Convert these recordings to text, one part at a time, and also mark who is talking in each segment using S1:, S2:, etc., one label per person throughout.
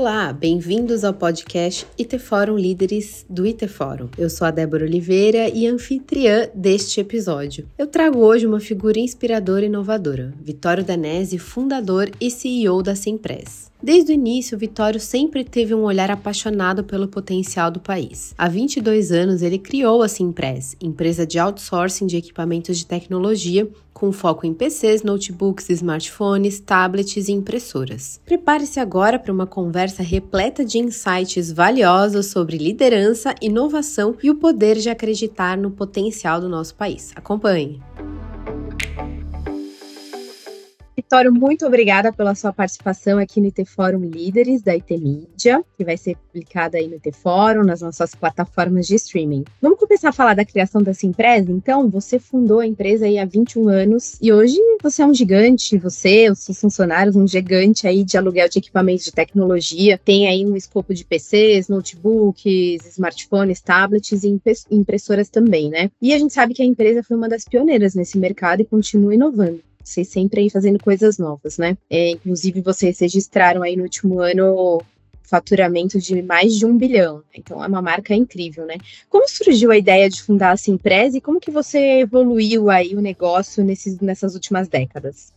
S1: Olá, bem-vindos ao podcast IT Fórum Líderes do IT Fórum. Eu sou a Débora Oliveira e anfitriã deste episódio. Eu trago hoje uma figura inspiradora e inovadora, Vitório Danese, fundador e CEO da Simpress. Desde o início, Vitório sempre teve um olhar apaixonado pelo potencial do país. Há 22 anos, ele criou a Simpress, empresa de outsourcing de equipamentos de tecnologia, com foco em PCs, notebooks, smartphones, tablets e impressoras. Prepare-se agora para uma conversa repleta de insights valiosos sobre liderança, inovação e o poder de acreditar no potencial do nosso país. Acompanhe! Vitório, muito obrigada pela sua participação aqui no IT Fórum Líderes da IT Mídia, que vai ser publicada aí no IT Fórum, nas nossas plataformas de streaming. Vamos começar a falar da criação dessa empresa? Então, você fundou a empresa aí há 21 anos e hoje você é um gigante, você, os seus funcionários, um gigante aí de aluguel de equipamentos de tecnologia, tem aí um escopo de PCs, notebooks, smartphones, tablets e impressoras também, né? E a gente sabe que a empresa foi uma das pioneiras nesse mercado e continua inovando vocês sempre aí fazendo coisas novas, né? É, inclusive, vocês registraram aí no último ano faturamento de mais de um bilhão. Então, é uma marca incrível, né? Como surgiu a ideia de fundar essa empresa e como que você evoluiu aí o negócio nesses, nessas últimas décadas?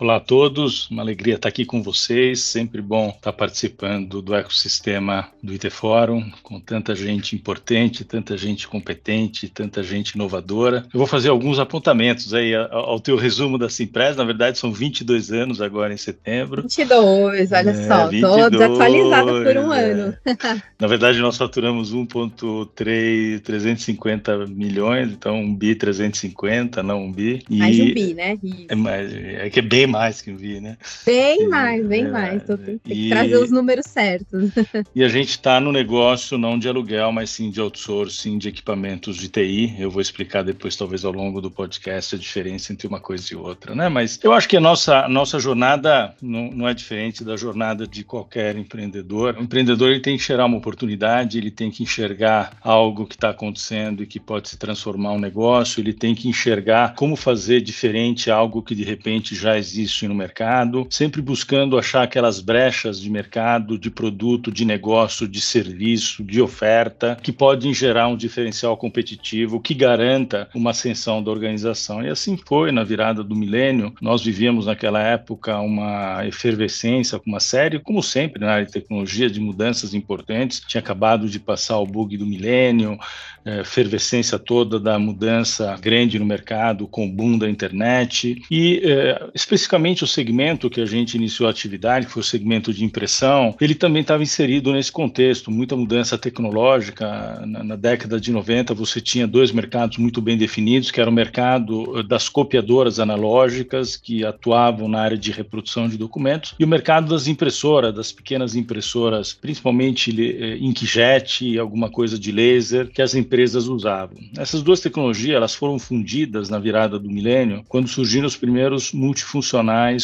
S2: Olá a todos, uma alegria estar aqui com vocês. Sempre bom estar participando do ecossistema do IT Fórum, com tanta gente importante, tanta gente competente, tanta gente inovadora. Eu vou fazer alguns apontamentos aí ao teu resumo da Simpress. Na verdade, são 22 anos agora em setembro.
S1: 22, olha é, só, estou desatualizada por um é. ano.
S2: Na verdade, nós faturamos 1,350 milhões, então um bi 350, não um bi.
S1: E mais um bi, né?
S2: É, mais, é que é bem mais que vi, né?
S1: Bem e, mais, bem é, mais. Tô, tem que e, trazer os números certos.
S2: E a gente está no negócio não de aluguel, mas sim de outsourcing de equipamentos de TI. Eu vou explicar depois, talvez ao longo do podcast, a diferença entre uma coisa e outra, né? Mas eu acho que a nossa, a nossa jornada não, não é diferente da jornada de qualquer empreendedor. O empreendedor ele tem que gerar uma oportunidade, ele tem que enxergar algo que está acontecendo e que pode se transformar um negócio, ele tem que enxergar como fazer diferente algo que de repente já existe existe no mercado, sempre buscando achar aquelas brechas de mercado, de produto, de negócio, de serviço, de oferta, que podem gerar um diferencial competitivo que garanta uma ascensão da organização. E assim foi na virada do milênio. Nós vivíamos naquela época uma efervescência, uma série, como sempre na área de tecnologia, de mudanças importantes. Tinha acabado de passar o bug do milênio, é, efervescência toda da mudança grande no mercado com o boom da internet e é, especificamente o segmento que a gente iniciou a atividade, que foi o segmento de impressão, ele também estava inserido nesse contexto, muita mudança tecnológica. Na, na, década de 90 você tinha dois mercados muito bem definidos, que era o mercado das copiadoras analógicas que atuavam na área de reprodução de documentos e o mercado das impressoras, das pequenas impressoras, principalmente é, inkjet alguma coisa de laser, que as empresas usavam. Essas duas tecnologias elas foram fundidas na virada do milênio, quando surgiram os primeiros multifuncionais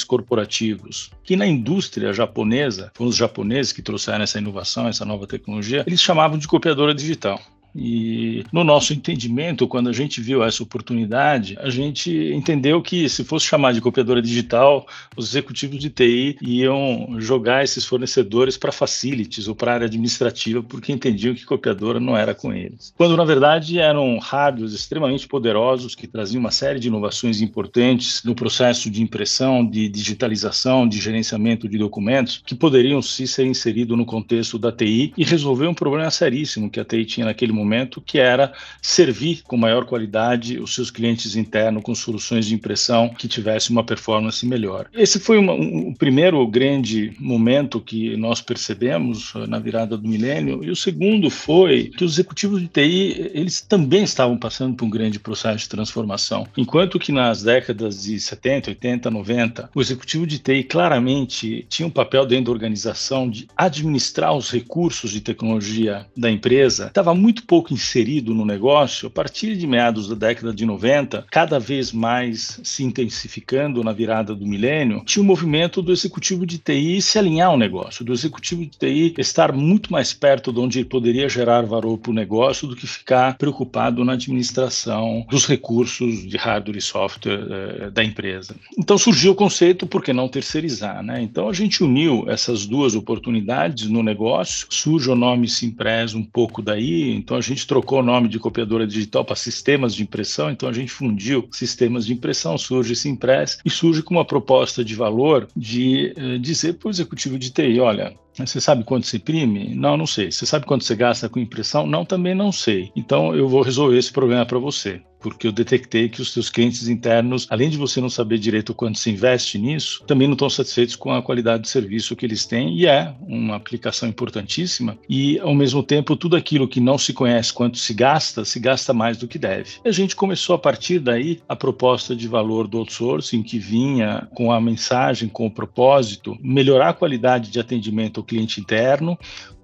S2: corporativos, que na indústria japonesa, foram os japoneses que trouxeram essa inovação, essa nova tecnologia, eles chamavam de copiadora digital. E no nosso entendimento, quando a gente viu essa oportunidade, a gente entendeu que se fosse chamar de copiadora digital, os executivos de TI iam jogar esses fornecedores para facilities ou para área administrativa, porque entendiam que copiadora não era com eles. Quando na verdade eram hardwares extremamente poderosos que traziam uma série de inovações importantes no processo de impressão, de digitalização, de gerenciamento de documentos, que poderiam sim ser inseridos no contexto da TI e resolver um problema seríssimo que a TI tinha naquele momento momento, que era servir com maior qualidade os seus clientes internos com soluções de impressão que tivessem uma performance melhor. Esse foi uma, um, um primeiro grande momento que nós percebemos eh, na virada do milênio, e o segundo foi que os executivos de TI eles também estavam passando por um grande processo de transformação. Enquanto que nas décadas de 70, 80, 90, o executivo de TI claramente tinha um papel dentro da organização de administrar os recursos de tecnologia da empresa, estava muito pouco inserido no negócio, a partir de meados da década de 90, cada vez mais se intensificando na virada do milênio, tinha o movimento do executivo de TI se alinhar ao negócio, do executivo de TI estar muito mais perto de onde ele poderia gerar valor para o negócio do que ficar preocupado na administração dos recursos de hardware e software eh, da empresa. Então surgiu o conceito, por que não terceirizar? Né? Então a gente uniu essas duas oportunidades no negócio, surge o nome Simpress um pouco daí, então a gente trocou o nome de copiadora digital para sistemas de impressão, então a gente fundiu sistemas de impressão, surge Simpress e surge com uma proposta de valor de eh, dizer para o executivo de TI, olha, você sabe quanto você imprime? Não, não sei. Você sabe quanto você gasta com impressão? Não, também não sei. Então eu vou resolver esse problema para você porque eu detectei que os seus clientes internos, além de você não saber direito quanto se investe nisso, também não estão satisfeitos com a qualidade de serviço que eles têm, e é uma aplicação importantíssima. E, ao mesmo tempo, tudo aquilo que não se conhece quanto se gasta, se gasta mais do que deve. E a gente começou, a partir daí, a proposta de valor do outsourcing, que vinha com a mensagem, com o propósito, melhorar a qualidade de atendimento cliente interno,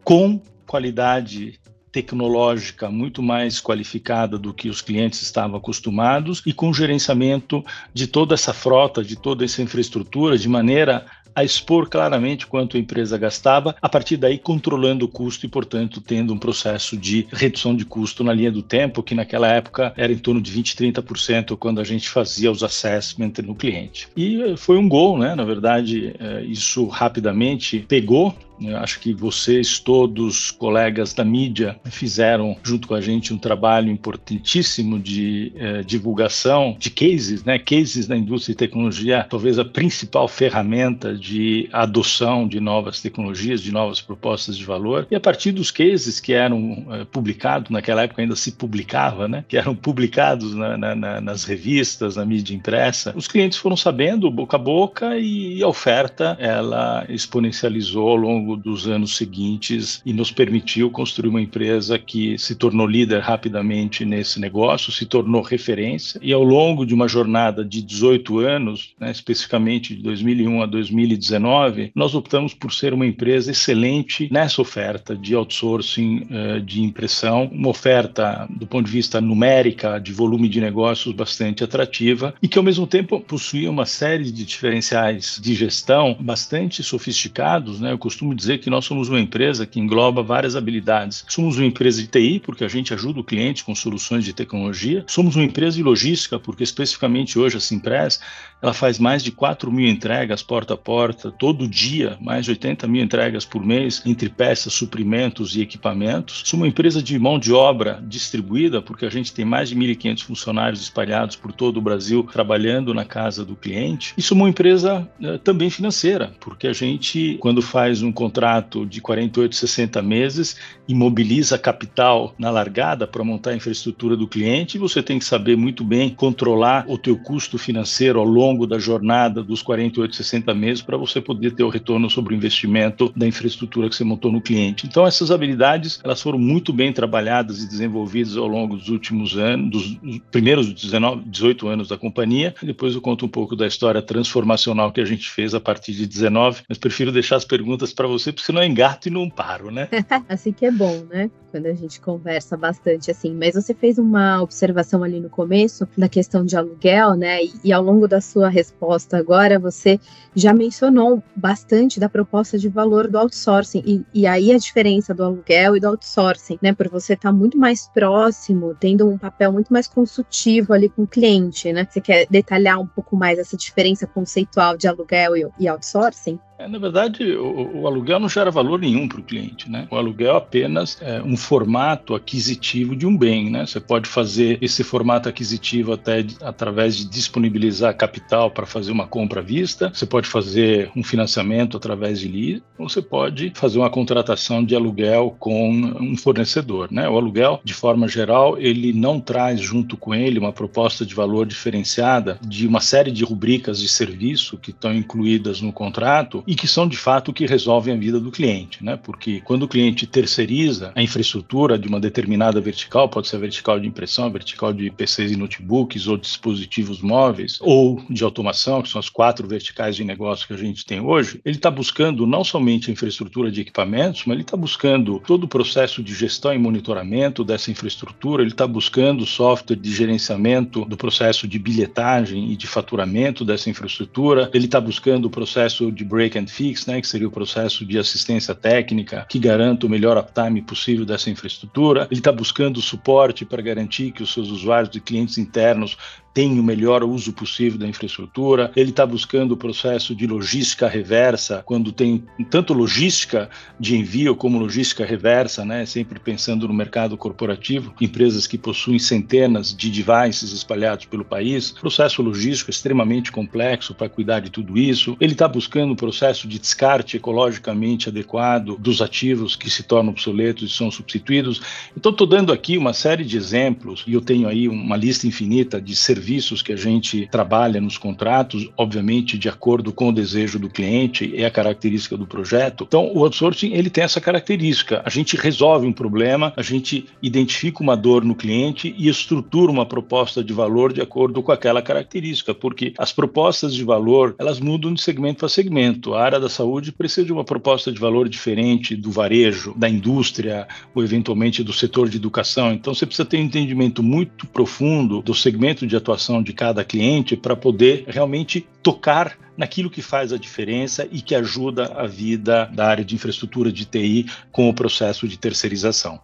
S2: com qualidade tecnológica muito mais qualificada do que os clientes estavam acostumados e com gerenciamento de toda essa frota, de toda essa infraestrutura, de maneira a expor claramente quanto a empresa gastava, a partir daí controlando o custo e, portanto, tendo um processo de redução de custo na linha do tempo, que naquela época era em torno de 20, 30% quando a gente fazia os assessment no cliente. E foi um gol, né? Na verdade, eh, isso rapidamente pegou eu acho que vocês, todos, colegas da mídia, fizeram junto com a gente um trabalho importantíssimo de eh, divulgação de cases, né? Cases da indústria de tecnologia, talvez a principal ferramenta de adoção de novas tecnologias, de novas propostas de valor. E a partir dos cases que eram eh, publicados, naquela época ainda se publicava, né? Que eram publicados na, na, nas revistas, na mídia impressa, os clientes foram sabendo boca a boca e a oferta ela exponencializou ao longo longo dos anos seguintes e nos permitiu construir uma empresa que se tornou líder rapidamente nesse negócio, se tornou referência e ao longo de uma jornada de 18 anos, né, especificamente de 2001 a 2019, nós optamos por ser uma empresa excelente nessa oferta de outsourcing uh, de impressão, uma oferta do ponto de vista numérica, de volume de negócios bastante atrativa e que ao mesmo tempo possuía uma série de diferenciais de gestão bastante sofisticados, né? Eu costumo dizer que nós somos uma empresa que engloba várias habilidades. Somos uma empresa de TI, porque a gente ajuda o cliente com soluções de tecnologia. Somos uma empresa de logística, porque especificamente hoje a Simpress ela faz mais de 4 mil entregas porta a porta, todo dia, mais de 80 mil entregas por mês, entre peças, suprimentos e equipamentos. Somos uma empresa de mão de obra distribuída, porque a gente tem mais de 1.500 funcionários espalhados por todo o Brasil trabalhando na casa do cliente. E somos uma empresa eh, também financeira, porque a gente, quando faz um contrato de 48, 60 meses, imobiliza capital na largada para montar a infraestrutura do cliente, você tem que saber muito bem controlar o teu custo financeiro ao longo da jornada dos 48, 60 meses para você poder ter o retorno sobre o investimento da infraestrutura que você montou no cliente. Então essas habilidades elas foram muito bem trabalhadas e desenvolvidas ao longo dos últimos anos, dos primeiros 19, 18 anos da companhia. Depois eu conto um pouco da história transformacional que a gente fez a partir de 19, mas prefiro deixar as perguntas para você porque senão eu engato e não paro, né?
S1: assim que é bom, né? Quando a gente conversa bastante assim. Mas você fez uma observação ali no começo da questão de aluguel, né? E, e ao longo da sua resposta agora, você já mencionou bastante da proposta de valor do outsourcing e, e aí a diferença do aluguel e do outsourcing, né? Por você estar tá muito mais próximo, tendo um papel muito mais consultivo ali com o cliente, né? Você quer detalhar um pouco mais essa diferença conceitual de aluguel e, e outsourcing?
S2: É, na verdade, o, o, aluguel não gera valor nenhum para o cliente, né? O aluguel é apenas é, um formato aquisitivo de um bem, né? Você pode fazer esse formato aquisitivo até através de disponibilizar capital para fazer uma compra à vista, você pode fazer um financiamento através de lease, ou você pode fazer uma contratação de aluguel com um fornecedor, né? O aluguel, de forma geral, ele não traz junto com ele uma proposta de valor diferenciada de uma série de rubricas de serviço que estão incluídas no contrato e que são de fato o que resolvem a vida do cliente, né? Porque quando o cliente terceiriza a infraestrutura de uma determinada vertical, pode ser vertical de impressão, vertical de PCs e notebooks ou dispositivos móveis ou de automação, que são as quatro verticais de negócio que a gente tem hoje, ele está buscando não somente a infraestrutura de equipamentos, mas ele está buscando todo o processo de gestão e monitoramento dessa infraestrutura, ele está buscando software de gerenciamento do processo de bilhetagem e de faturamento dessa infraestrutura, ele está buscando o processo de break and fix, né, que seria o processo de assistência técnica que garanta o melhor uptime possível dessa infraestrutura, ele está buscando suporte para garantir que os seus usuários e clientes internos tem o melhor uso possível da infraestrutura, ele está buscando o processo de logística reversa, quando tem tanto logística de envio como logística reversa, né? sempre pensando no mercado corporativo, empresas que possuem centenas de devices espalhados pelo país, processo logístico extremamente complexo para cuidar de tudo isso, ele está buscando o processo de descarte ecologicamente adequado dos ativos que se tornam obsoletos e são substituídos. Então, estou dando aqui uma série de exemplos, e eu tenho aí uma lista infinita de serviços serviços que a gente trabalha nos contratos, obviamente de acordo com o desejo do cliente e a característica do projeto. Então, o outsourcing ele tem essa característica. A gente resolve um problema, a gente identifica uma dor no cliente e estrutura uma proposta de valor de acordo com aquela característica, porque as propostas de valor elas mudam de segmento para segmento. A área da saúde precisa de uma proposta de valor diferente do varejo, da indústria ou eventualmente do setor de educação. Então, você precisa ter um entendimento muito profundo do segmento de atuação atuação de cada cliente para poder realmente tocar naquilo que faz a diferença e que ajuda a vida da área de infraestrutura de TI com o processo de terceirização.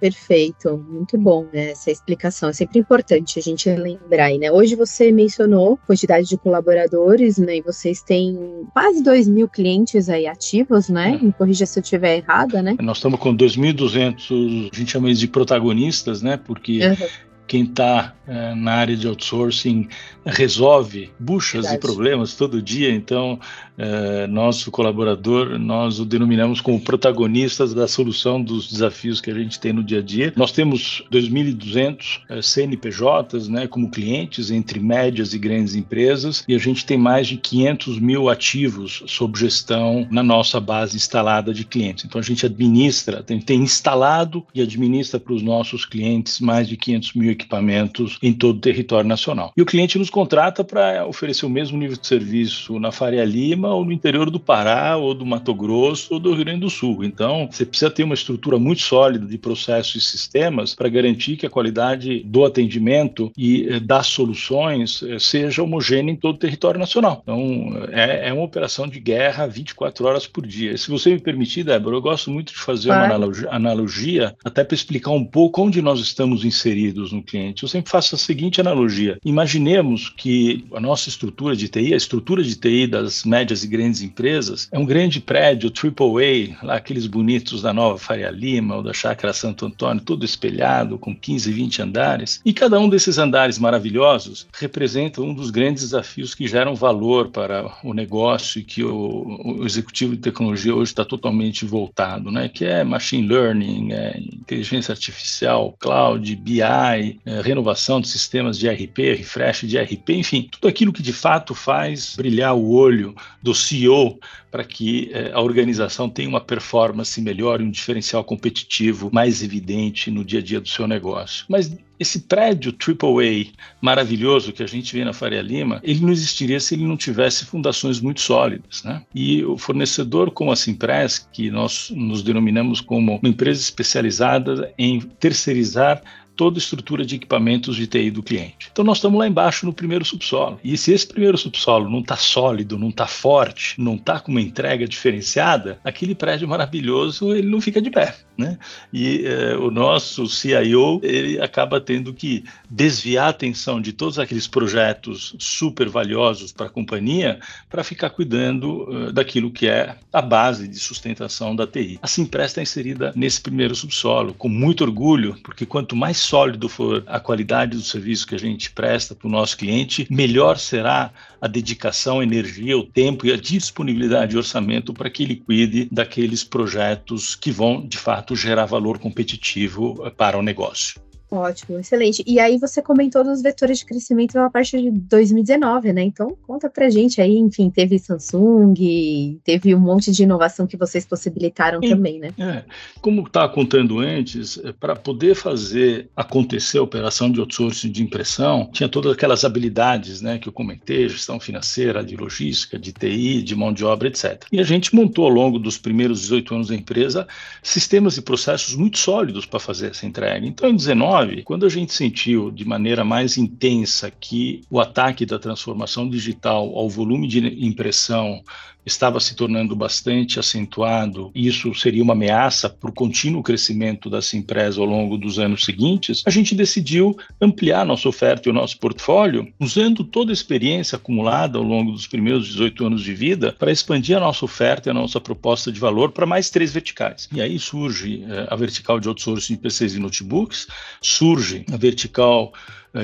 S1: Perfeito, muito bom né, essa explicação. É sempre importante a gente lembrar. Né? Hoje você mencionou quantidade de colaboradores, né? E vocês têm quase 2 mil clientes aí ativos, né? É. Me corrija se eu estiver errada, né?
S2: Nós estamos com 2.200, a gente chama isso de protagonistas, né? Porque uhum quem está é, na área de outsourcing resolve buchas Verdade. e problemas todo dia, então é, nosso colaborador, nós o denominamos como protagonistas da solução dos desafios que a gente tem no dia a dia. Nós temos 2.200 é, CNPJs né, como clientes, entre médias e grandes empresas, e a gente tem mais de 500 mil ativos sob gestão na nossa base instalada de clientes. Então a gente administra, tem, tem instalado e administra para os nossos clientes mais de 500 mil equipamentos em todo o território nacional. E o cliente nos contrata para oferecer o mesmo nível de serviço na Faria Lima ou no interior do Pará ou do Mato Grosso ou do Rio Grande do Sul. Então, você precisa ter uma estrutura muito sólida de processos e sistemas para garantir que a qualidade do atendimento e eh, das soluções eh, seja homogênea em todo o território nacional. Então, é, é uma operação de guerra 24 horas por dia. E se você me permitir, Débora, eu gosto muito de fazer uma analogia, analogia até para explicar um pouco onde nós estamos inseridos no cliente. Eu sempre faço a seguinte analogia: imaginemos que a nossa estrutura de TI, a estrutura de TI das médias e grandes empresas, é um grande prédio AAA, lá aqueles bonitos da Nova Faria Lima ou da Chácara Santo Antônio, tudo espelhado, com 15, 20 andares. E cada um desses andares maravilhosos representa um dos grandes desafios que geram valor para o negócio e que o, o executivo de tecnologia hoje está totalmente voltado, né? que é machine learning, é inteligência artificial, cloud, BI, é, renovação de sistemas de RP, refresh de RP, enfim, tudo aquilo que de fato faz brilhar o olho do CEO para que é, a organização tenha uma performance melhor e um diferencial competitivo mais evidente no dia a dia do seu negócio. Mas esse prédio AAA maravilhoso que a gente vê na Faria Lima, ele não existiria se ele não tivesse fundações muito sólidas. Né? E o fornecedor como a Simpress, que nós nos denominamos como uma empresa especializada em terceirizar toda a estrutura de equipamentos de TI do cliente. Então nós estamos lá embaixo no primeiro subsolo. E se esse primeiro subsolo não está sólido, não está forte, não está com uma entrega diferenciada, aquele prédio maravilhoso ele não fica de pé. Né? E eh, o nosso CIO ele acaba tendo que desviar a atenção de todos aqueles projetos super valiosos para a companhia para ficar cuidando uh, daquilo que é a base de sustentação da TI. A Simpress está inserida nesse primeiro subsolo, com muito orgulho, porque quanto mais sólido for a qualidade do serviço que a gente presta para o nosso cliente, melhor será a dedicação, a energia, o tempo e a disponibilidade de orçamento para que ele cuide daqueles projetos que vão, de fato, gerar valor competitivo para o negócio.
S1: Ótimo, excelente. E aí você comentou dos vetores de crescimento a partir de 2019, né? Então conta pra gente aí, enfim, teve Samsung, teve um monte de inovação que vocês possibilitaram
S2: Sim,
S1: também, né?
S2: É. Como estava contando antes, é, para poder fazer acontecer a operação de outsourcing de impressão, tinha todas aquelas habilidades, né, que eu comentei, gestão financeira, de logística, de TI, de mão de obra, etc. E a gente montou ao longo dos primeiros 18 anos da empresa sistemas e processos muito sólidos para fazer essa entrega. Então, em 19 2019, quando a gente sentiu de maneira mais intensa que o ataque da transformação digital ao volume de impressão estava se tornando bastante acentuado, e isso seria uma ameaça para o contínuo crescimento dessa empresa ao longo dos anos seguintes, a gente decidiu ampliar nossa oferta e o nosso portfólio, usando toda a experiência acumulada ao longo dos primeiros 18 anos de vida para expandir a nossa oferta e a nossa proposta de valor para mais três verticais. E aí surge eh, a vertical de outsourcing de PCs e notebooks, surge a vertical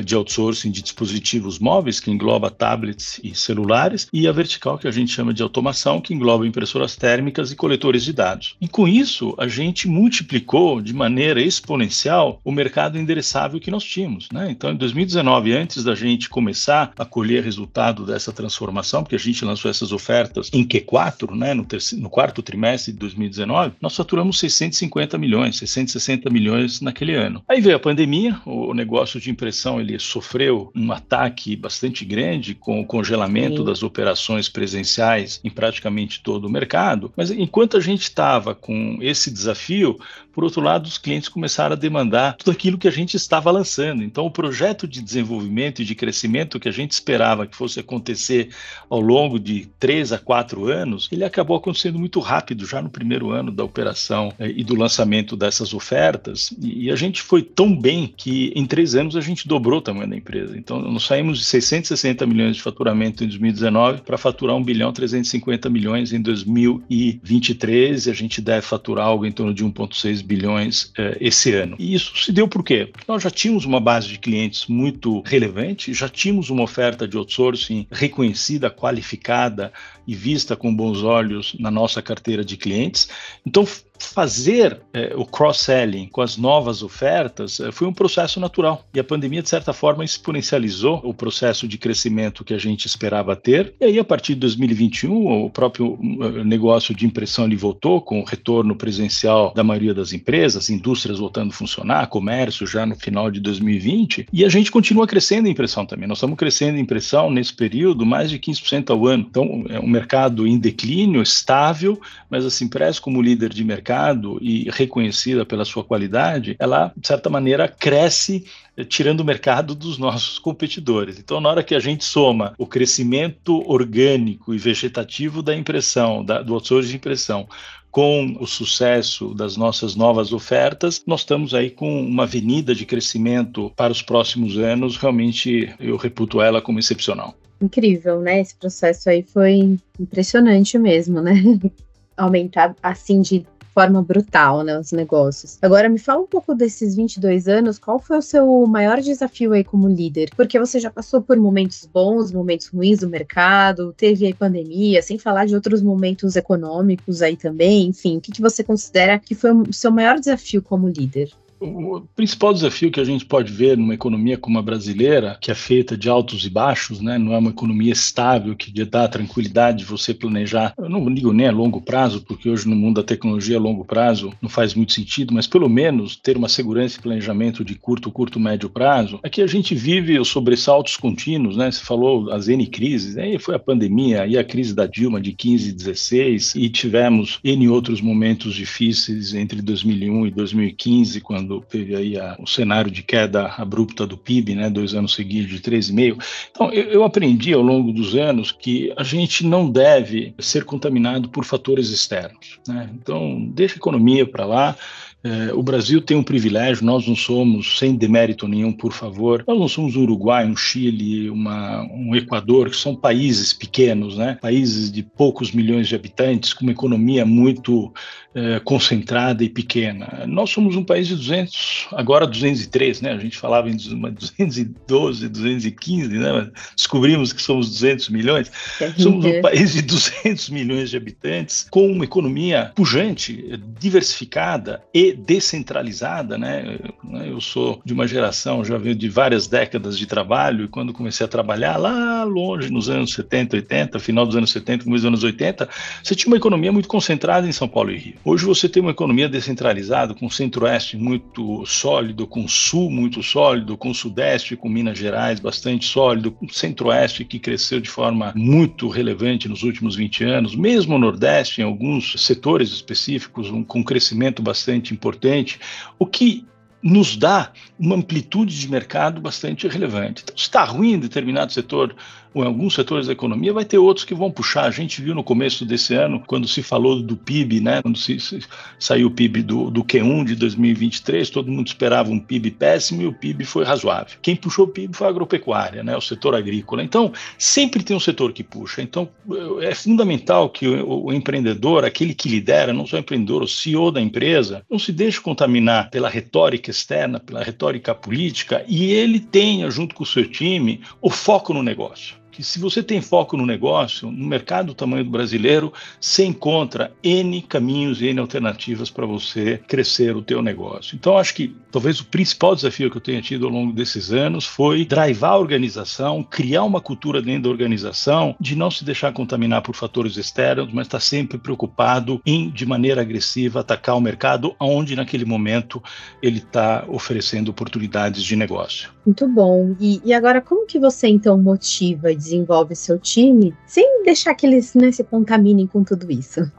S2: de outsourcing de dispositivos móveis, que engloba tablets e celulares, e a vertical, que a gente chama de automação, que engloba impressoras térmicas e coletores de dados. E com isso, a gente multiplicou de maneira exponencial o mercado endereçável que nós tínhamos. Né? Então, em 2019, antes da gente começar a colher resultado dessa transformação, porque a gente lançou essas ofertas em Q4, né, no, no quarto trimestre de 2019, nós faturamos 650 milhões, 660 milhões naquele ano. Aí veio a pandemia, o negócio de impressão ele sofreu um ataque bastante grande com o congelamento Sim. das operações presenciais em praticamente todo o mercado. Mas enquanto a gente estava com esse desafio, por outro lado, os clientes começaram a demandar tudo aquilo que a gente estava lançando. Então, o projeto de desenvolvimento e de crescimento que a gente esperava que fosse acontecer ao longo de três a quatro anos, ele acabou acontecendo muito rápido, já no primeiro ano da operação eh, e do lançamento dessas ofertas. E, a gente foi tão bem que em três anos a gente dobrou o tamanho da empresa. Então, nós saímos de 660 milhões de faturamento em 2019 para faturar 1 bilhão 350 milhões em 2023 e a gente deve faturar algo em torno de 1,6 bilhões eh, esse ano. E isso se deu por quê? Porque nós já tínhamos uma base de clientes muito relevante, já tínhamos uma oferta de outsourcing reconhecida, qualificada e vista com bons olhos na nossa carteira de clientes. Então, fazer é, o cross-selling com as novas ofertas é, foi um processo natural. E a pandemia, de certa forma, exponencializou o processo de crescimento que a gente esperava ter. E aí, a partir de 2021, o próprio uh, negócio de impressão ele voltou com o retorno presencial da maioria das empresas, indústrias voltando a funcionar, comércio já no final de 2020. E a gente continua crescendo em impressão também. Nós estamos crescendo em impressão nesse período mais de 15% ao ano. Então, é um mercado em declínio, estável, mas a Simpress, como líder de mercado, mercado e reconhecida pela sua qualidade, ela, de certa maneira, cresce eh, tirando o mercado dos nossos competidores. Então, na hora que a gente soma o crescimento orgânico e vegetativo da impressão, da, do outsourcing de impressão, com o sucesso das nossas novas ofertas, nós estamos aí com uma avenida de crescimento para os próximos anos. Realmente, eu reputo ela como excepcional.
S1: Incrível, né? Esse processo aí foi impressionante mesmo, né? Aumentar assim de forma brutal, né, os negócios. Agora, me fala um pouco desses 22 anos, qual foi o seu maior desafio aí como líder? Porque você já passou por momentos bons, momentos ruins do mercado, teve aí pandemia, sem falar de outros momentos econômicos aí também, enfim, o que, que você considera que foi o seu maior desafio como líder?
S2: O principal desafio que a gente pode ver numa economia como a brasileira, que é feita de altos e baixos, né, não é uma economia estável que dá tranquilidade de você planejar, eu não digo nem a longo prazo, porque hoje no mundo da tecnologia a longo prazo não faz muito sentido, mas pelo menos ter uma segurança e planejamento de curto, curto, médio prazo, que a gente vive os sobressaltos contínuos, né? Você falou as N crises, aí foi a pandemia, aí a crise da Dilma de 15 e 16, e tivemos N outros momentos difíceis entre 2001 e 2015, quando quando teve aí a, o cenário de queda abrupta do PIB, né, dois anos seguidos de 3,5. Então, eu, eu aprendi ao longo dos anos que a gente não deve ser contaminado por fatores externos. Né? Então, deixa a economia para lá, o Brasil tem um privilégio, nós não somos, sem demérito nenhum, por favor, nós não somos um Uruguai, um Chile, uma, um Equador, que são países pequenos, né? países de poucos milhões de habitantes, com uma economia muito é, concentrada e pequena. Nós somos um país de 200, agora 203, né? a gente falava em 212, 215, né? descobrimos que somos 200 milhões. Somos um país de 200 milhões de habitantes, com uma economia pujante, diversificada e descentralizada, né? Eu sou de uma geração, já venho de várias décadas de trabalho, e quando comecei a trabalhar lá longe, nos anos 70, 80, final dos anos 70, começo dos anos 80, você tinha uma economia muito concentrada em São Paulo e Rio. Hoje você tem uma economia descentralizada, com centro-oeste muito sólido, com sul muito sólido, com sudeste, com Minas Gerais bastante sólido, com centro-oeste que cresceu de forma muito relevante nos últimos 20 anos, mesmo o nordeste, em alguns setores específicos, um, com crescimento bastante importante, o que nos dá uma amplitude de mercado bastante relevante. Então, se está ruim em determinado setor ou em alguns setores da economia, vai ter outros que vão puxar. A gente viu no começo desse ano, quando se falou do PIB, né, quando se, se saiu o PIB do, do Q1 de 2023, todo mundo esperava um PIB péssimo e o PIB foi razoável. Quem puxou o PIB foi a agropecuária, né, o setor agrícola. Então, sempre tem um setor que puxa. Então, é fundamental que o, o empreendedor, aquele que lidera, não só o empreendedor, o CEO da empresa, não se deixe contaminar pela retórica externa, pela retórica política, e ele tenha, junto com o seu time, o foco no negócio que se você tem foco no negócio, no mercado do tamanho do brasileiro, você encontra N caminhos e N alternativas para você crescer o teu negócio. Então, acho que talvez o principal desafio que eu tenha tido ao longo desses anos foi drivar a organização, criar uma cultura dentro da organização de não se deixar contaminar por fatores externos, mas estar tá sempre preocupado em, de maneira agressiva, atacar o mercado onde naquele momento ele está oferecendo oportunidades de negócio.
S1: Muito bom. E, e agora, como que você então motiva desenvolve seu time, sem deixar que eles né, se contaminem com tudo isso?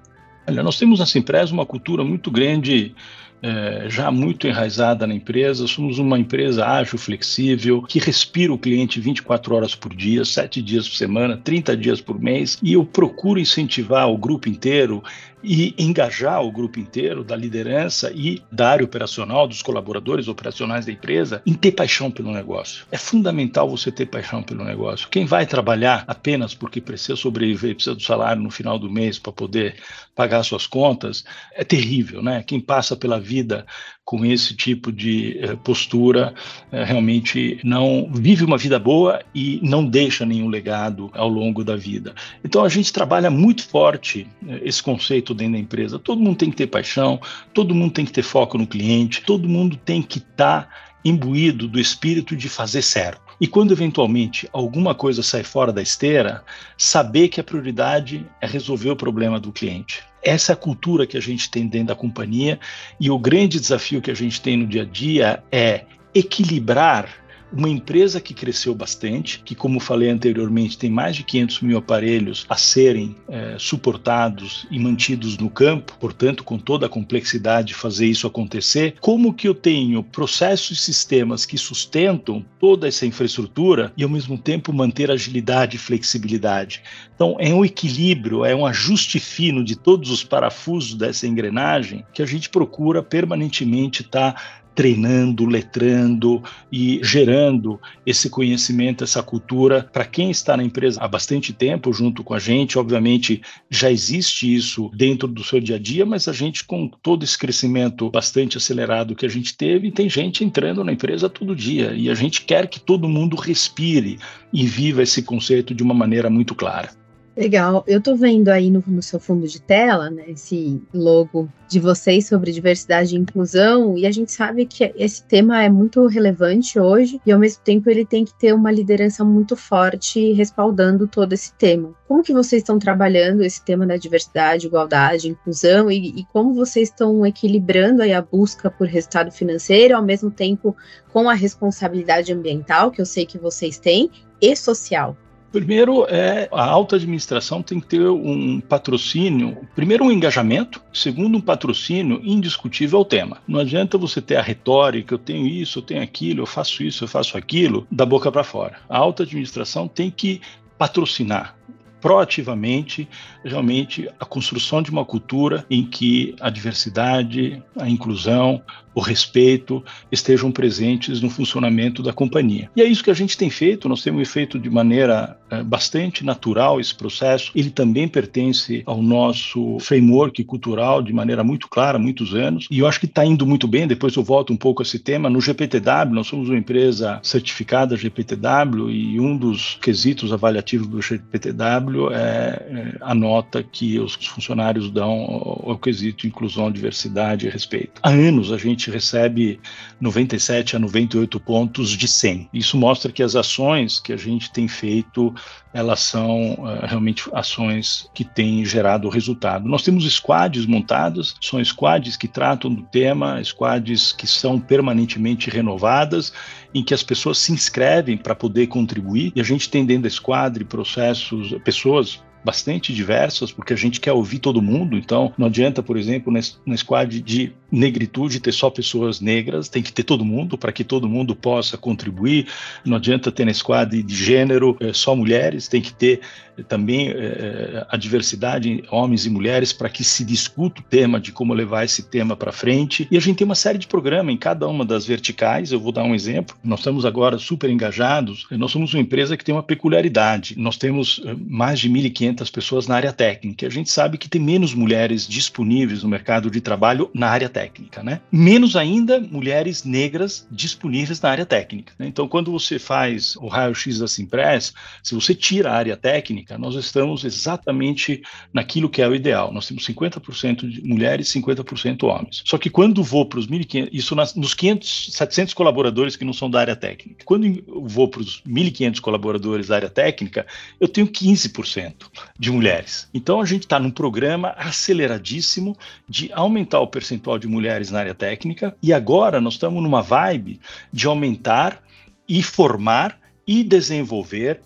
S2: Olha, nós temos nessa empresa uma cultura muito grande é, já muito enraizada na empresa. Somos uma empresa ágil, flexível, que respira o cliente 24 horas por dia, 7 dias por semana, 30 dias por mês. E eu procuro incentivar o grupo inteiro e engajar o grupo inteiro da liderança e da área operacional, dos colaboradores operacionais da empresa, em ter paixão pelo negócio. É fundamental você ter paixão pelo negócio. Quem vai trabalhar apenas porque precisa sobreviver, precisa do salário no final do mês para poder pagar suas contas, é terrível, né? Quem passa pela vida com esse tipo de eh, postura eh, realmente não vive uma vida boa e não deixa nenhum legado ao longo da vida. Então a gente trabalha muito forte eh, esse conceito dentro da empresa. Todo mundo tem que ter paixão, todo mundo tem que ter foco no cliente, todo mundo tem que estar tá imbuído do espírito de fazer certo. E quando eventualmente alguma coisa sai fora da esteira, saber que a prioridade é resolver o problema do cliente. Essa é a cultura que a gente tem dentro da companhia e o grande desafio que a gente tem no dia a dia é equilibrar uma empresa que cresceu bastante, que, como falei anteriormente, tem mais de 500 mil aparelhos a serem é, suportados e mantidos no campo, portanto, com toda a complexidade de fazer isso acontecer. Como que eu tenho processos e sistemas que sustentam toda essa infraestrutura e, ao mesmo tempo, manter agilidade e flexibilidade? Então, é um equilíbrio, é um ajuste fino de todos os parafusos dessa engrenagem que a gente procura permanentemente estar tá treinando, letrando e gerando esse conhecimento, essa cultura para quem está na empresa há bastante tempo junto com a gente. Obviamente já existe isso dentro do seu dia a dia, mas a gente com todo esse crescimento bastante acelerado que a gente teve, tem gente entrando na empresa todo dia e a gente quer que todo mundo respire e viva esse conceito de uma maneira muito clara.
S1: Legal. Eu tô vendo aí no, no, seu fundo de tela, né, esse logo de vocês sobre diversidade e inclusão, e a gente sabe que esse tema é muito relevante hoje, e ao mesmo tempo ele tem que ter uma liderança muito forte respaldando todo esse tema. Como que vocês estão trabalhando esse tema da diversidade, igualdade, inclusão, e, e como vocês estão equilibrando aí a busca por resultado financeiro, ao mesmo tempo com a responsabilidade ambiental, que eu sei que vocês têm, e social?
S2: Primeiro, é, a alta administração tem que ter um patrocínio, primeiro um engajamento, segundo um patrocínio indiscutível ao tema. Não adianta você ter a retórica, eu tenho isso, eu tenho aquilo, eu faço isso, eu faço aquilo, da boca para fora. A alta administração tem que patrocinar proativamente realmente a construção de uma cultura em que a diversidade, a inclusão, o respeito estejam presentes no funcionamento da companhia. E é isso que a gente tem feito, nós temos feito de maneira é, bastante natural esse processo. Ele também pertence ao nosso framework cultural de maneira muito clara muitos anos, e eu acho que está indo muito bem. Depois eu volto um pouco a esse tema. No GPTW, nós somos uma empresa certificada GPTW, e um dos quesitos avaliativos do GPTW é, é a nota que os funcionários dão ao, quesito inclusão, diversidade e respeito. Há anos a gente recebe 97 a 98 pontos de 100. Isso mostra que as ações que a gente tem feito elas são uh, realmente ações que têm gerado resultado. Nós temos squads montadas, são squads que tratam do tema, squads que são permanentemente renovadas, em que as pessoas se inscrevem para poder contribuir, e a gente tem dentro da squad processos, pessoas bastante diversas, porque a gente quer ouvir todo mundo. Então, não adianta, por exemplo, no squad de negritude ter só pessoas negras, tem que ter todo mundo para que todo mundo possa contribuir. Não adianta ter na squad de gênero é, só mulheres, tem que ter também é, a diversidade, homens e mulheres, para que se discuta o tema de como levar esse tema para frente. E a gente tem uma série de programas em cada uma das verticais. Eu vou dar um exemplo. Nós estamos agora super engajados. Nós somos uma empresa que tem uma peculiaridade. Nós temos mais de 1.500 pessoas na área técnica. A gente sabe que tem menos mulheres disponíveis no mercado de trabalho na área técnica, né? Menos ainda mulheres negras disponíveis na área técnica. Né? Então, quando você faz o raio-x da Simpress, se você tira a área técnica, técnica, nós estamos exatamente naquilo que é o ideal. Nós temos 50% de mulheres e 50% homens. Só que quando vou para os 1.500, isso nas, nos 500, 700 colaboradores que não são da área técnica, quando eu vou para os 1.500 colaboradores da área técnica, eu tenho 15% de mulheres. Então a gente está num programa aceleradíssimo de aumentar o percentual de mulheres na área técnica e agora nós estamos numa vibe de aumentar e formar e desenvolver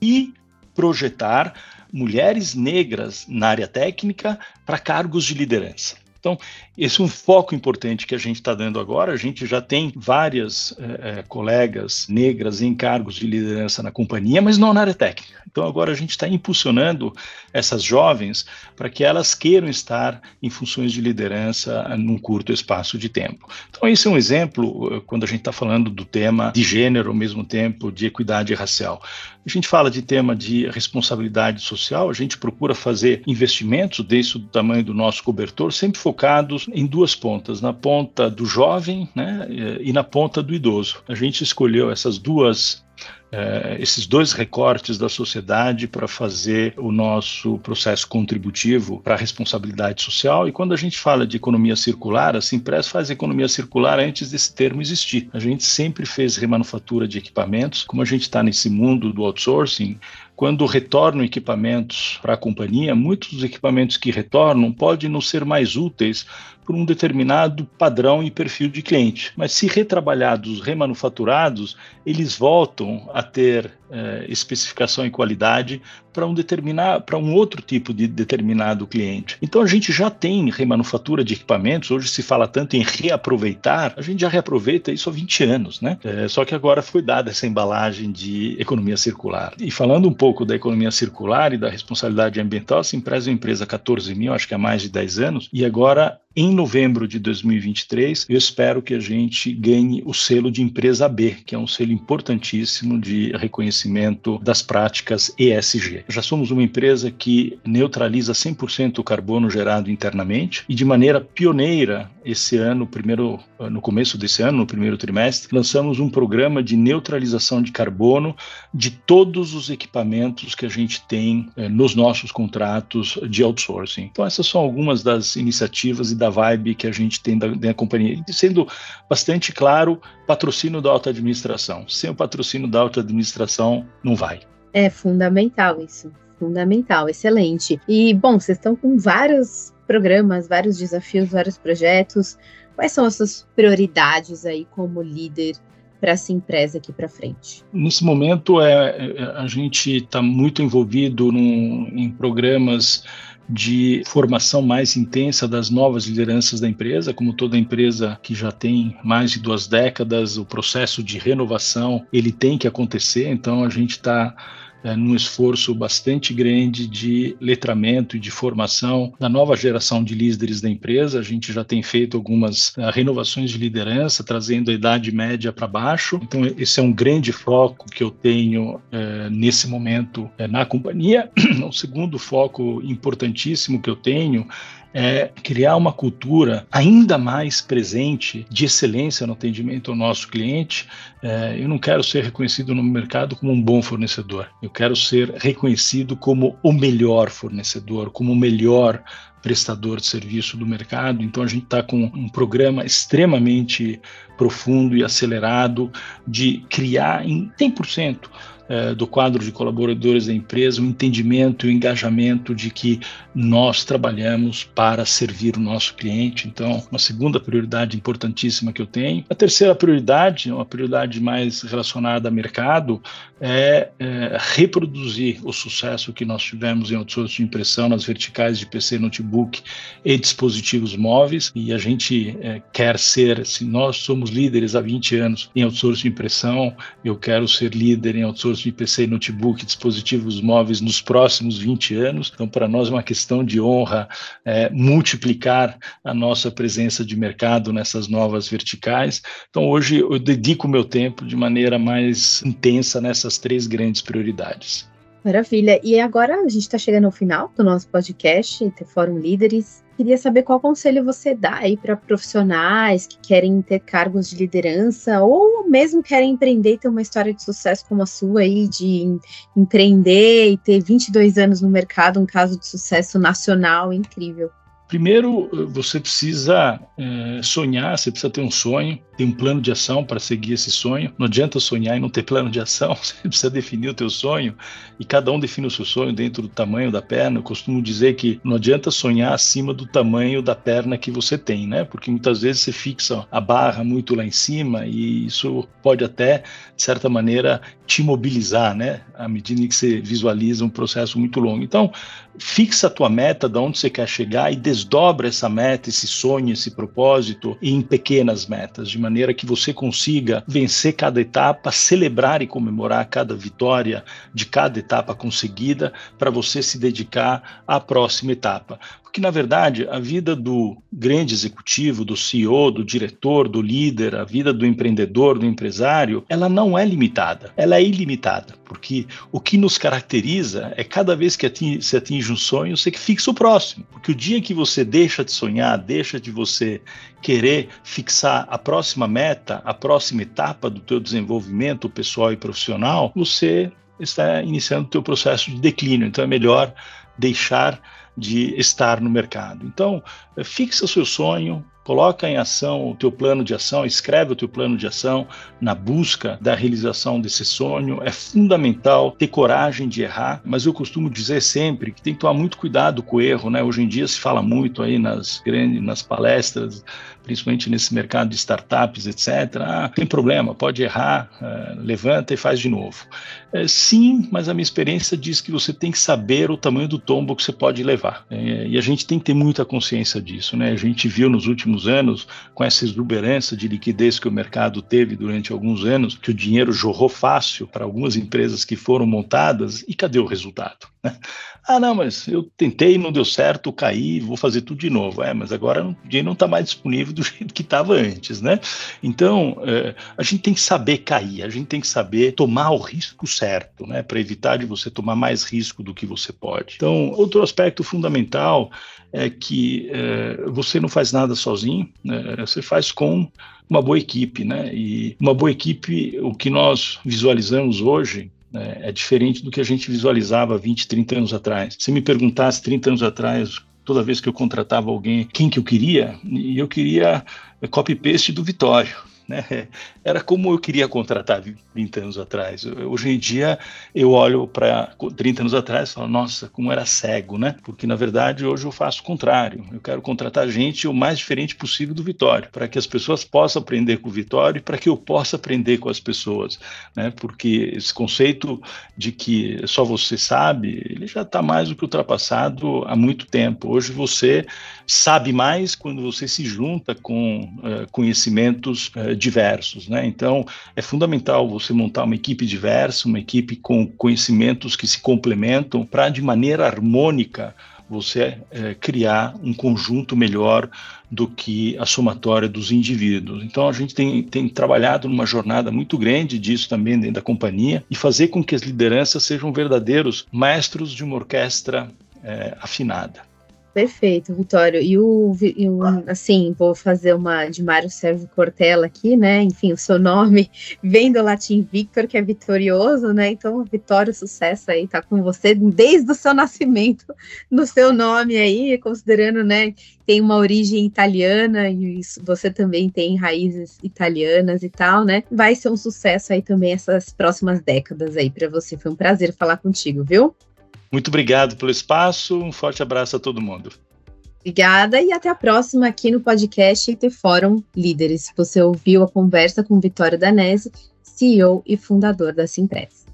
S2: e projetar mulheres negras na área técnica para cargos de liderança. Então, esse é um foco importante que a gente está dando agora. A gente já tem várias é, colegas negras em cargos de liderança na companhia, mas não na área técnica. Então, agora a gente está impulsionando essas jovens para que elas queiram estar em funções de liderança num curto espaço de tempo. Então, esse é um exemplo quando a gente está falando do tema de gênero, ao mesmo tempo de equidade racial. A gente fala de tema de responsabilidade social, a gente procura fazer investimentos desse do tamanho do nosso cobertor, sempre focados em duas pontas, na ponta do jovem né, e na ponta do idoso. A gente escolheu essas duas é, esses dois recortes da sociedade para fazer o nosso processo contributivo para a responsabilidade social. E quando a gente fala de economia circular, a Simpress faz economia circular antes desse termo existir. A gente sempre fez remanufatura de equipamentos. Como a gente está nesse mundo do outsourcing, quando retornam equipamentos para a companhia, muitos dos equipamentos que retornam podem não ser mais úteis por um determinado padrão e perfil de cliente. Mas se retrabalhados, remanufaturados, eles voltam a ter é, especificação e qualidade para um determinado, para um outro tipo de determinado cliente. Então a gente já tem remanufatura de equipamentos. Hoje se fala tanto em reaproveitar, a gente já reaproveita isso há 20 anos, né? É, só que agora foi dada essa embalagem de economia circular. E falando um pouco da economia circular e da responsabilidade ambiental, essa empresa é uma empresa 14 mil, acho que há mais de 10 anos, e agora em novembro de 2023, eu espero que a gente ganhe o selo de empresa B, que é um selo importantíssimo de reconhecimento das práticas ESG. Já somos uma empresa que neutraliza 100% o carbono gerado internamente e de maneira pioneira esse ano, primeiro no começo desse ano, no primeiro trimestre, lançamos um programa de neutralização de carbono de todos os equipamentos que a gente tem eh, nos nossos contratos de outsourcing. Então essas são algumas das iniciativas e da vibe que a gente tem da, da companhia. E sendo bastante claro, patrocínio da alta administração. Sem o patrocínio da alta administração, não vai.
S1: É fundamental isso. Fundamental, excelente. E, bom, vocês estão com vários programas, vários desafios, vários projetos. Quais são as suas prioridades aí como líder para essa empresa aqui para frente?
S2: Nesse momento, é, é a gente está muito envolvido num, em programas de formação mais intensa das novas lideranças da empresa, como toda empresa que já tem mais de duas décadas, o processo de renovação ele tem que acontecer. Então a gente está é, num esforço bastante grande de letramento e de formação da nova geração de líderes da empresa. A gente já tem feito algumas uh, renovações de liderança, trazendo a idade média para baixo. Então, esse é um grande foco que eu tenho uh, nesse momento uh, na companhia. o segundo foco importantíssimo que eu tenho é criar uma cultura ainda mais presente de excelência no atendimento ao nosso cliente. É, eu não quero ser reconhecido no mercado como um bom fornecedor, eu quero ser reconhecido como o melhor fornecedor, como o melhor prestador de serviço do mercado. Então a gente está com um programa extremamente profundo e acelerado de criar em 100% é, do quadro de colaboradores da empresa, o entendimento e o engajamento de que nós trabalhamos para servir o nosso cliente. Então, uma segunda prioridade importantíssima que eu tenho. A terceira prioridade, uma prioridade mais relacionada a mercado, é, é reproduzir o sucesso que nós tivemos em outsourcing de impressão nas verticais de PC, notebook e dispositivos móveis. E a gente é, quer ser, se nós somos líderes há 20 anos em outsourcing de impressão, eu quero ser líder em outsourcing de PC, notebook, dispositivos móveis nos próximos 20 anos. Então, para nós é uma questão de honra é, multiplicar a nossa presença de mercado nessas novas verticais. Então, hoje eu dedico o meu tempo de maneira mais intensa nessas três grandes prioridades.
S1: Maravilha. E agora a gente está chegando ao final do nosso podcast, Fórum Líderes. Queria saber qual conselho você dá aí para profissionais que querem ter cargos de liderança ou mesmo querem empreender e ter uma história de sucesso como a sua aí, de empreender e ter 22 anos no mercado, um caso de sucesso nacional incrível.
S2: Primeiro, você precisa é, sonhar, você precisa ter um sonho, ter um plano de ação para seguir esse sonho. Não adianta sonhar e não ter plano de ação, você precisa definir o teu sonho e cada um define o seu sonho dentro do tamanho da perna. Eu costumo dizer que não adianta sonhar acima do tamanho da perna que você tem, né? Porque muitas vezes você fixa a barra muito lá em cima e isso pode até, de certa maneira, te mobilizar, né? À medida que você visualiza um processo muito longo. Então, fixa a tua meta, de onde você quer chegar e desdobra essa meta, esse sonho, esse propósito em pequenas metas, de maneira que você consiga vencer cada etapa, celebrar e comemorar cada vitória de cada etapa conseguida para você se dedicar à próxima etapa. Porque, na verdade, a vida do grande executivo, do CEO, do diretor, do líder, a vida do empreendedor, do empresário, ela não é limitada, ela é ilimitada. Porque o que nos caracteriza é cada vez que atinge, se atinge um sonho, você fixa o próximo. Porque o dia que você deixa de sonhar, deixa de você querer fixar a próxima meta, a próxima etapa do teu desenvolvimento pessoal e profissional, você está iniciando o teu processo de declínio. Então é melhor deixar de estar no mercado. Então, fixa o seu sonho, coloca em ação o teu plano de ação, escreve o teu plano de ação na busca da realização desse sonho. É fundamental ter coragem de errar, mas eu costumo dizer sempre que tem que tomar muito cuidado com o erro, né? Hoje em dia se fala muito aí nas grandes, nas palestras, principalmente nesse mercado de startups, etc. Ah, tem problema, pode errar, uh, levanta e faz de novo. É, sim, mas a minha experiência diz que você tem que saber o tamanho do tombo que você pode levar. É, e a gente tem que ter muita consciência disso, né? A gente viu nos últimos últimos anos, com essa exuberância de liquidez que o mercado teve durante alguns anos, que o dinheiro jorrou fácil para algumas empresas que foram montadas, e cadê o resultado? Né? Ah, não, mas eu tentei, não deu certo, caí, vou fazer tudo de novo. É, mas agora o dinheiro não está mais disponível do jeito que estava antes, né? Então, é, a gente tem que saber cair, a gente tem que saber tomar o risco certo, né? Para evitar de você tomar mais risco do que você pode. Então, outro aspecto fundamental é que é, você não faz nada sozinho, né? você faz com uma boa equipe, né? E uma boa equipe, o que nós visualizamos hoje né, é diferente do que a gente visualizava 20, 30 anos atrás. Se me perguntasse 30 anos atrás, toda vez que eu contratava alguém, quem que eu queria, e eu queria copy-paste do Vitório. Né? Era como eu queria contratar 30 anos atrás. Hoje em dia, eu olho para 30 anos atrás e falo, nossa, como era cego, né? Porque, na verdade, hoje eu faço o contrário. Eu quero contratar gente o mais diferente possível do Vitório, para que as pessoas possam aprender com o Vitório e para que eu possa aprender com as pessoas, né? Porque esse conceito de que só você sabe, ele já está mais do que ultrapassado há muito tempo. Hoje você sabe mais quando você se junta com uh, conhecimentos uh, diversos, né? Então é fundamental você montar uma equipe diversa, uma equipe com conhecimentos que se complementam para de maneira harmônica você é, criar um conjunto melhor do que a somatória dos indivíduos. Então a gente tem, tem trabalhado numa jornada muito grande disso também dentro da companhia e fazer com que as lideranças sejam verdadeiros maestros de uma orquestra é, afinada.
S1: Perfeito, Vitório. E o, e o, assim, vou fazer uma de Mário Sérgio Cortella aqui, né? Enfim, o seu nome vem do latim Victor, que é vitorioso, né? Então, Vitório, sucesso aí, tá com você desde o seu nascimento, no seu nome aí, considerando, né? Tem uma origem italiana e você também tem raízes italianas e tal, né? Vai ser um sucesso aí também essas próximas décadas aí para você. Foi um prazer falar contigo, viu?
S2: Muito obrigado pelo espaço, um forte abraço a todo mundo.
S1: Obrigada e até a próxima aqui no podcast IT Fórum Líderes. Você ouviu a conversa com Vitório Danese, CEO e fundador da Simpress.